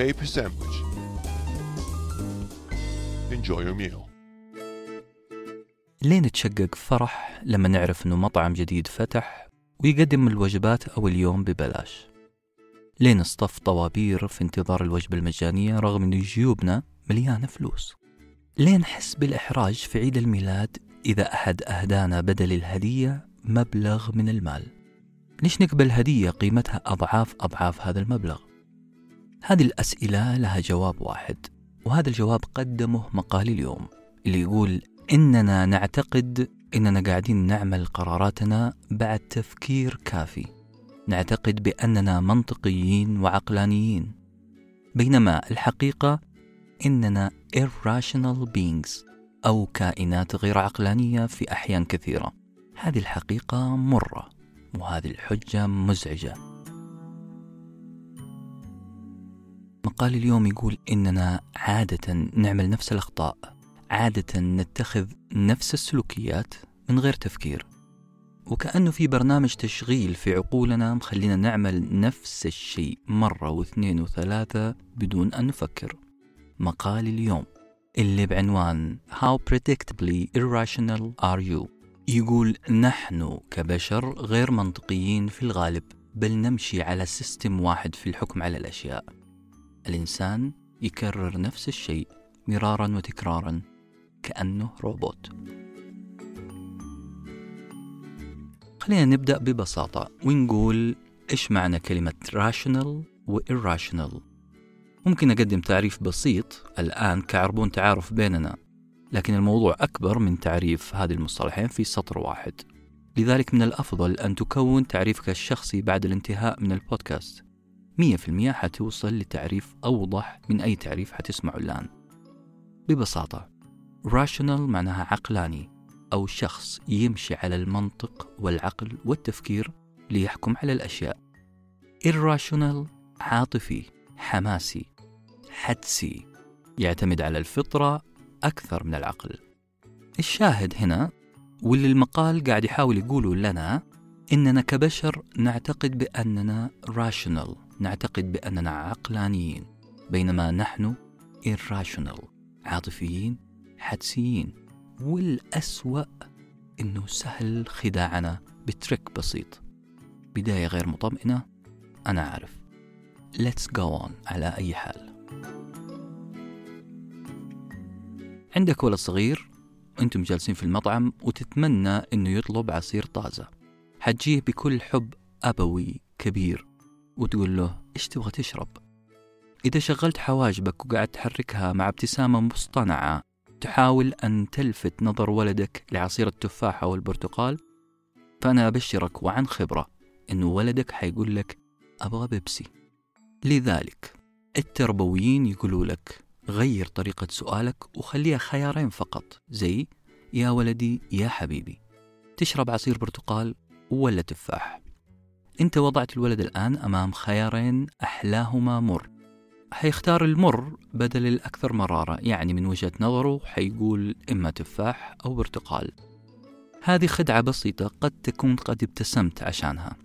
paper sandwich. Enjoy your meal. ليه نتشقق فرح لما نعرف إنه مطعم جديد فتح ويقدم الوجبات أو اليوم ببلاش ليه نصطف طوابير في انتظار الوجبة المجانية رغم انه جيوبنا مليانة فلوس ليه نحس بالإحراج في عيد الميلاد إذا أحد أهدانا بدل الهدية مبلغ من المال ليش نقبل هدية قيمتها أضعاف أضعاف هذا المبلغ هذه الأسئلة لها جواب واحد وهذا الجواب قدمه مقالي اليوم اللي يقول إننا نعتقد إننا قاعدين نعمل قراراتنا بعد تفكير كافي. نعتقد بأننا منطقيين وعقلانيين. بينما الحقيقة إننا irrational beings أو كائنات غير عقلانية في أحيان كثيرة. هذه الحقيقة مرة وهذه الحجة مزعجة. مقال اليوم يقول إننا عادة نعمل نفس الأخطاء عادة نتخذ نفس السلوكيات من غير تفكير. وكأنه في برنامج تشغيل في عقولنا مخلينا نعمل نفس الشيء مرة واثنين وثلاثة بدون أن نفكر. مقال اليوم اللي بعنوان How predictably irrational are you يقول نحن كبشر غير منطقيين في الغالب بل نمشي على سيستم واحد في الحكم على الأشياء. الإنسان يكرر نفس الشيء مرارا وتكرارا كأنه روبوت. خلينا نبدأ ببساطة ونقول إيش معنى كلمة rational و irrational ممكن أقدم تعريف بسيط الآن كعربون تعارف بيننا لكن الموضوع أكبر من تعريف هذه المصطلحين في سطر واحد. لذلك من الأفضل أن تكون تعريفك الشخصي بعد الانتهاء من البودكاست. مية في المية حتوصل لتعريف أوضح من أي تعريف حتسمعه الآن. ببساطة rational معناها عقلاني أو شخص يمشي على المنطق والعقل والتفكير ليحكم على الأشياء. irrational عاطفي حماسي حدسي يعتمد على الفطرة أكثر من العقل. الشاهد هنا واللي المقال قاعد يحاول يقوله لنا إننا كبشر نعتقد بأننا rational. نعتقد بأننا عقلانيين بينما نحن irrational عاطفيين حدسيين. والأسوأ إنه سهل خداعنا بترك بسيط. بداية غير مطمئنة أنا عارف Let's go on على أي حال. عندك ولد صغير أنتم جالسين في المطعم وتتمنى إنه يطلب عصير طازة. حتجيه بكل حب أبوي كبير. وتقول له إيش تبغى تشرب؟ إذا شغلت حواجبك وقعدت تحركها مع ابتسامة مصطنعة تحاول أن تلفت نظر ولدك لعصير التفاح أو البرتقال فأنا أبشرك وعن خبرة أنه ولدك حيقول لك أبغى بيبسي. لذلك التربويين يقولوا لك غير طريقة سؤالك وخليها خيارين فقط زي يا ولدي يا حبيبي. تشرب عصير برتقال ولا تفاح؟ أنت وضعت الولد الآن أمام خيارين أحلاهما مر. حيختار المر بدل الأكثر مرارة يعني من وجهة نظره حيقول إما تفاح أو برتقال. هذه خدعة بسيطة قد تكون قد ابتسمت عشانها.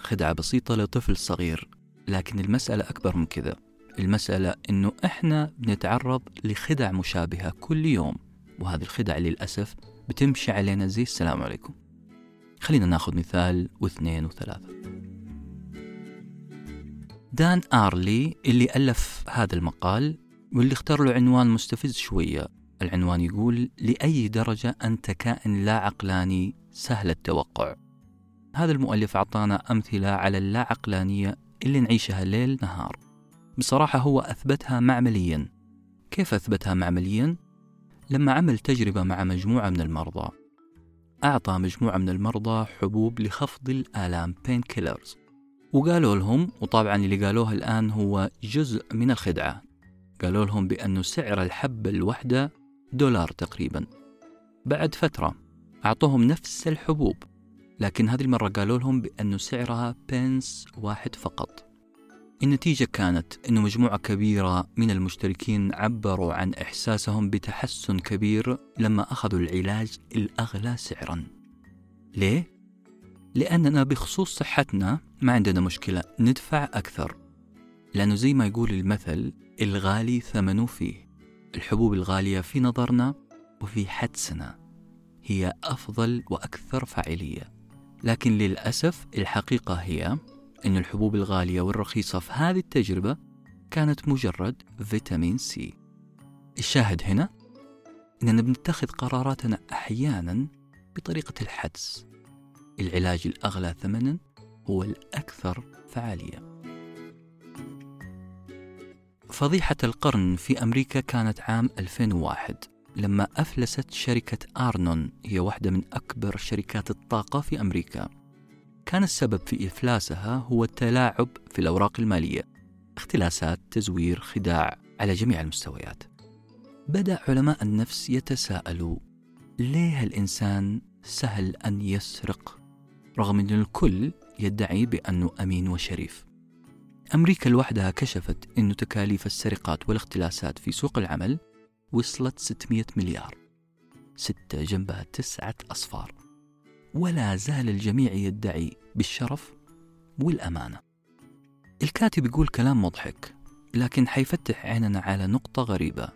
خدعة بسيطة لطفل صغير لكن المسألة أكبر من كذا. المسألة أنه إحنا بنتعرض لخدع مشابهة كل يوم وهذه الخدع للأسف بتمشي علينا زي السلام عليكم. خلينا ناخذ مثال واثنين وثلاثة. دان آرلي اللي ألف هذا المقال واللي اختار له عنوان مستفز شوية. العنوان يقول لأي درجة أنت كائن لا عقلاني سهل التوقع؟ هذا المؤلف أعطانا أمثلة على اللا عقلانية اللي نعيشها ليل نهار. بصراحة هو أثبتها معمليا. كيف أثبتها معمليا؟ لما عمل تجربة مع مجموعة من المرضى. أعطى مجموعة من المرضى حبوب لخفض الآلام بين كيلرز وقالوا لهم وطبعا اللي قالوه الآن هو جزء من الخدعة. قالوا لهم بأنه سعر الحبة الواحدة دولار تقريبا. بعد فترة أعطوهم نفس الحبوب لكن هذه المرة قالوا لهم بأنه سعرها بنس واحد فقط. النتيجة كانت أن مجموعة كبيرة من المشتركين عبروا عن إحساسهم بتحسن كبير لما أخذوا العلاج الأغلى سعرا. ليه؟ لأننا بخصوص صحتنا ما عندنا مشكلة ندفع أكثر. لأنه زي ما يقول المثل الغالي ثمنه فيه. الحبوب الغالية في نظرنا وفي حدسنا. هي أفضل وأكثر فاعلية. لكن للأسف الحقيقة هي أن الحبوب الغالية والرخيصة في هذه التجربة كانت مجرد فيتامين سي. الشاهد هنا أننا بنتخذ قراراتنا أحيانا بطريقة الحدس. العلاج الأغلى ثمنا هو الأكثر فعالية. فضيحة القرن في أمريكا كانت عام 2001 لما أفلست شركة آرنون هي واحدة من أكبر شركات الطاقة في أمريكا. كان السبب في إفلاسها هو التلاعب في الأوراق المالية اختلاسات تزوير خداع على جميع المستويات. بدأ علماء النفس يتساءلوا ليه الإنسان سهل أن يسرق رغم أن الكل يدعي بأنه أمين وشريف؟ أمريكا لوحدها كشفت أن تكاليف السرقات والاختلاسات في سوق العمل وصلت 600 مليار. ستة جنبها تسعة أصفار. ولا زال الجميع يدعي بالشرف والأمانة. الكاتب يقول كلام مضحك لكن حيفتح عيننا على نقطة غريبة.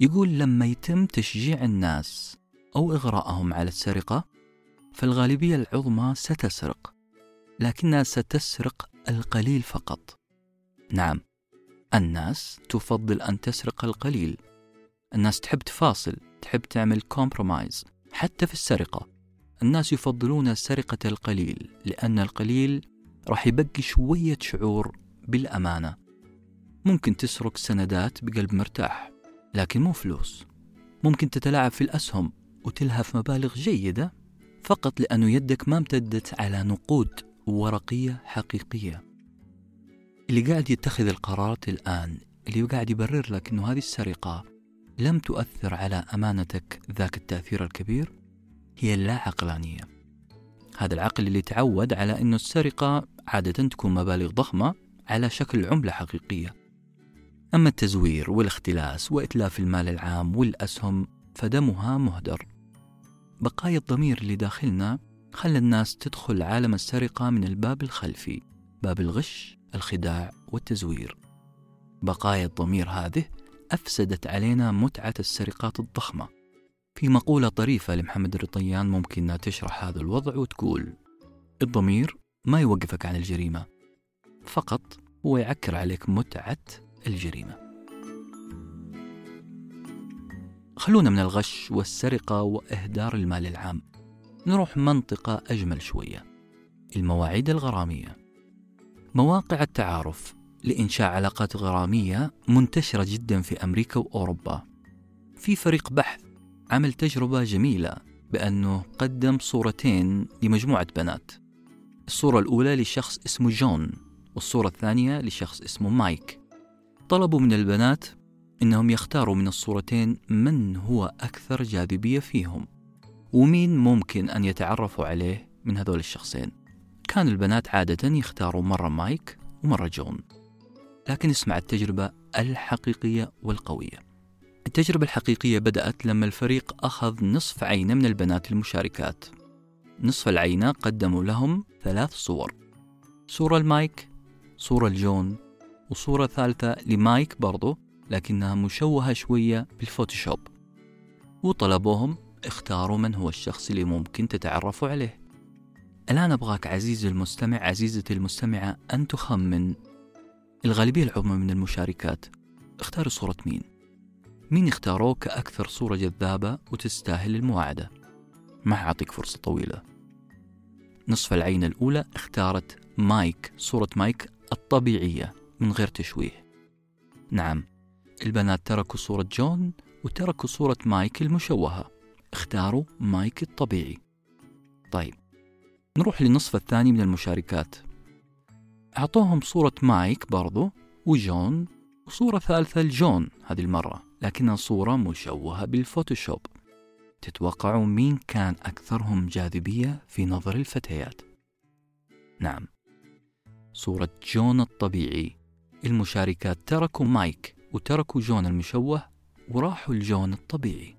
يقول لما يتم تشجيع الناس أو إغراءهم على السرقة فالغالبية العظمى ستسرق لكنها ستسرق القليل فقط. نعم الناس تفضل أن تسرق القليل. الناس تحب تفاصل تحب تعمل كومبرومايز حتى في السرقة. الناس يفضلون سرقة القليل لأن القليل راح يبقي شوية شعور بالأمانة. ممكن تسرق سندات بقلب مرتاح لكن مو فلوس. ممكن تتلاعب في الأسهم وتلهف مبالغ جيدة فقط لأنه يدك ما امتدت على نقود ورقية حقيقية. اللي قاعد يتخذ القرارات الآن اللي قاعد يبرر لك أنه هذه السرقة لم تؤثر على أمانتك ذاك التأثير الكبير هي اللا عقلانية هذا العقل اللي تعود على أنه السرقة عادة تكون مبالغ ضخمة على شكل عملة حقيقية. أما التزوير والاختلاس وإتلاف المال العام والأسهم فدمها مهدر. بقايا الضمير اللي داخلنا خلى الناس تدخل عالم السرقة من الباب الخلفي باب الغش الخداع والتزوير. بقايا الضمير هذه أفسدت علينا متعة السرقات الضخمة. في مقولة طريفة لمحمد الرطيان ممكن تشرح هذا الوضع وتقول الضمير ما يوقفك عن الجريمة فقط هو يعكر عليك متعة الجريمة. خلونا من الغش والسرقة وإهدار المال العام. نروح منطقة أجمل شوية المواعيد الغرامية. مواقع التعارف لإنشاء علاقات غرامية منتشرة جدا في أمريكا وأوروبا. في فريق بحث عمل تجربة جميلة بأنه قدم صورتين لمجموعة بنات. الصورة الأولى لشخص اسمه جون والصورة الثانية لشخص اسمه مايك. طلبوا من البنات إنهم يختاروا من الصورتين من هو أكثر جاذبية فيهم ومين ممكن أن يتعرفوا عليه من هذول الشخصين. كان البنات عادة يختاروا مرة مايك ومرة جون. لكن اسمع التجربة الحقيقية والقوية. التجربة الحقيقية بدأت لما الفريق أخذ نصف عينة من البنات المشاركات. نصف العينة قدموا لهم ثلاث صور. صورة المايك صورة الجون وصورة ثالثة لمايك برضو لكنها مشوهة شوية بالفوتوشوب. وطلبوهم اختاروا من هو الشخص اللي ممكن تتعرفوا عليه. الآن أبغاك عزيزي المستمع عزيزتي المستمعة أن تخمن الغالبية العظمى من المشاركات. اختاروا صورة مين؟ مين اختاروه كأكثر صورة جذابة وتستاهل المواعدة؟ ما حأعطيك فرصة طويلة. نصف العين الأولى اختارت مايك صورة مايك الطبيعية من غير تشويه. نعم البنات تركوا صورة جون وتركوا صورة مايك المشوهة. اختاروا مايك الطبيعي. طيب نروح للنصف الثاني من المشاركات. أعطوهم صورة مايك برضو وجون وصورة ثالثة لجون هذه المرة. لكنها صورة مشوهة بال Photoshop. تتوقعوا مين كان أكثرهم جاذبية في نظر الفتيات؟ نعم. صورة جون الطبيعي. المشاركات تركوا مايك وتركوا جون المشوه وراحوا لجون الطبيعي.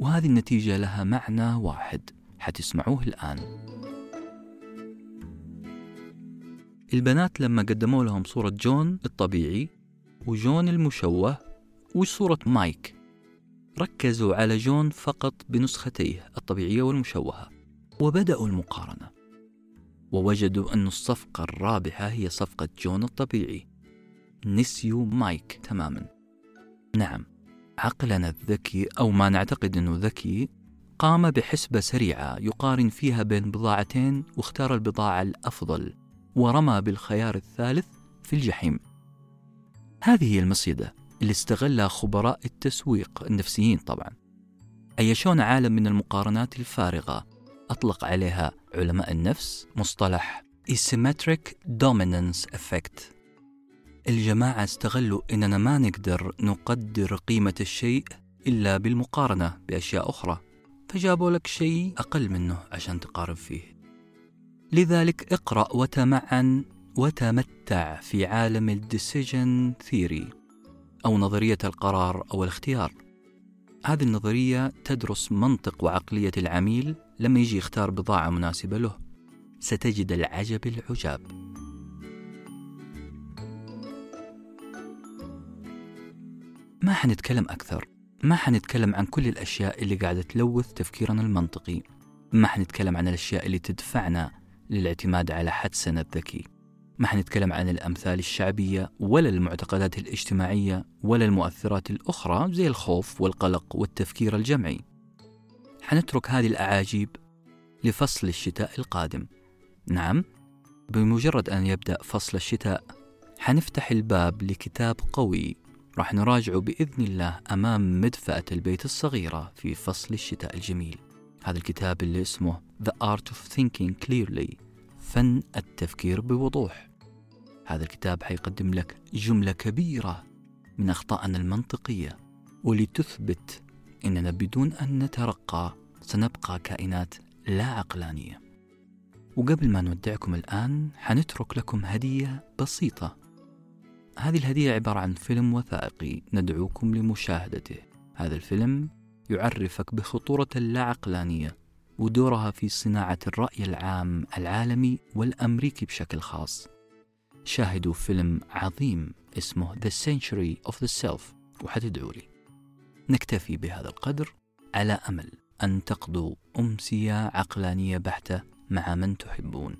وهذه النتيجة لها معنى واحد. حتسمعوه الآن. البنات لما قدموا لهم صورة جون الطبيعي وجون المشوه وصورة مايك. ركزوا على جون فقط بنسختيه الطبيعية والمشوهة وبدأوا المقارنة. ووجدوا أن الصفقة الرابحة هي صفقة جون الطبيعي. نسيوا مايك تماما. نعم عقلنا الذكي أو ما نعتقد أنه ذكي قام بحسبة سريعة يقارن فيها بين بضاعتين واختار البضاعة الأفضل ورمى بالخيار الثالث في الجحيم. هذه المصيدة. اللي استغلها خبراء التسويق النفسيين طبعا. أيشون عالم من المقارنات الفارغة أطلق عليها علماء النفس مصطلح Asymmetric Dominance Effect الجماعة استغلوا إننا ما نقدر نقدر قيمة الشيء إلا بالمقارنة بأشياء أخرى فجابوا لك شيء أقل منه عشان تقارن فيه. لذلك اقرأ وتمعن وتمتع في عالم ال decision theory. أو نظرية القرار أو الاختيار. هذه النظرية تدرس منطق وعقلية العميل لما يجي يختار بضاعة مناسبة له. ستجد العجب العجاب. ما حنتكلم أكثر. ما حنتكلم عن كل الأشياء اللي قاعدة تلوث تفكيرنا المنطقي. ما حنتكلم عن الأشياء اللي تدفعنا للاعتماد على حدسنا الذكي ما حنتكلم عن الأمثال الشعبية ولا المعتقدات الاجتماعية ولا المؤثرات الأخرى زي الخوف والقلق والتفكير الجمعي. حنترك هذه الأعاجيب لفصل الشتاء القادم. نعم بمجرد أن يبدأ فصل الشتاء حنفتح الباب لكتاب قوي. راح نراجعه بإذن الله أمام مدفأة البيت الصغيرة في فصل الشتاء الجميل. هذا الكتاب اللي اسمه The Art of Thinking Clearly. فن التفكير بوضوح. هذا الكتاب حيقدم لك جملة كبيرة من أخطائنا المنطقية ولتثبت أننا بدون أن نترقى سنبقى كائنات لا عقلانية. وقبل ما نودعكم الآن حنترك لكم هدية بسيطة. هذه الهدية عبارة عن فيلم وثائقي ندعوكم لمشاهدته. هذا الفيلم يعرفك بخطورة اللاعقلانية ودورها في صناعة الرأي العام العالمي والأمريكي بشكل خاص. شاهدوا فيلم عظيم اسمه The Century of the Self وحتدعوا لي. نكتفي بهذا القدر على أمل أن تقضوا أمسية عقلانية بحتة مع من تحبون.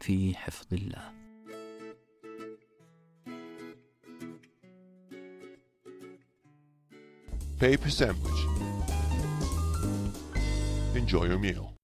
في حفظ الله. Paper sandwich. Enjoy your meal.